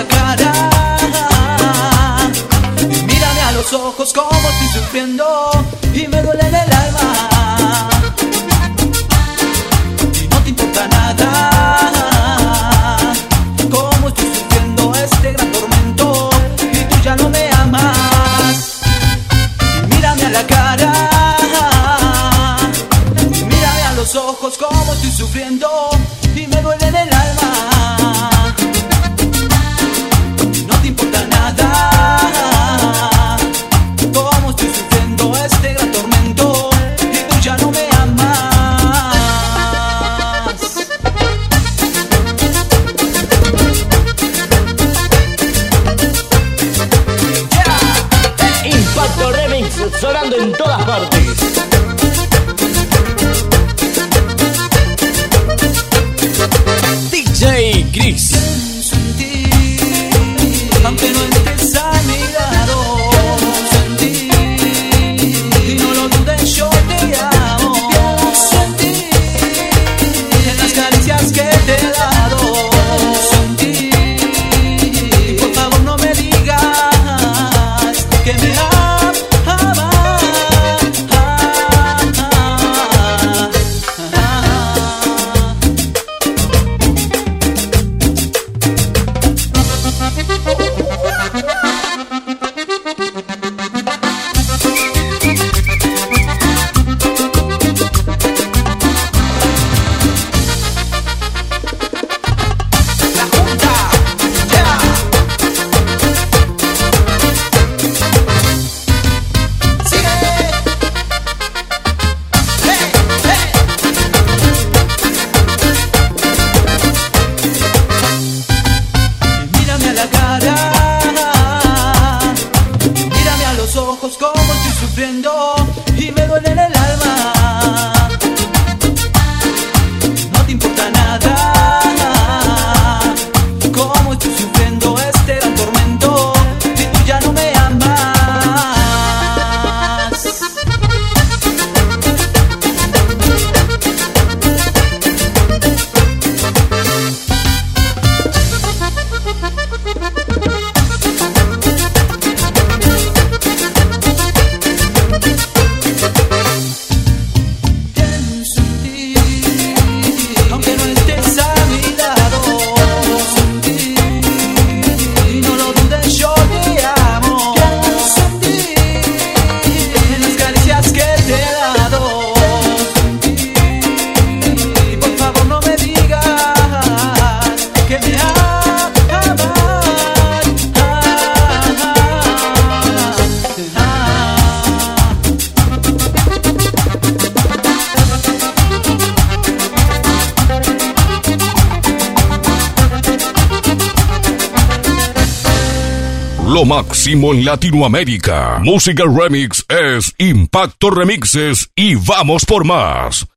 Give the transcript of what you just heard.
la cara. Mírame a los ojos como estoy sufriendo y me duele en el alma. Y no te importa nada. Como estoy sufriendo este gran tormento y tú ya no me amas. Mírame a la cara. Mírame a los ojos como estoy sufriendo y me duele en el alma. golden door. lo máximo en Latinoamérica. Música Remix es Impacto Remixes y vamos por más.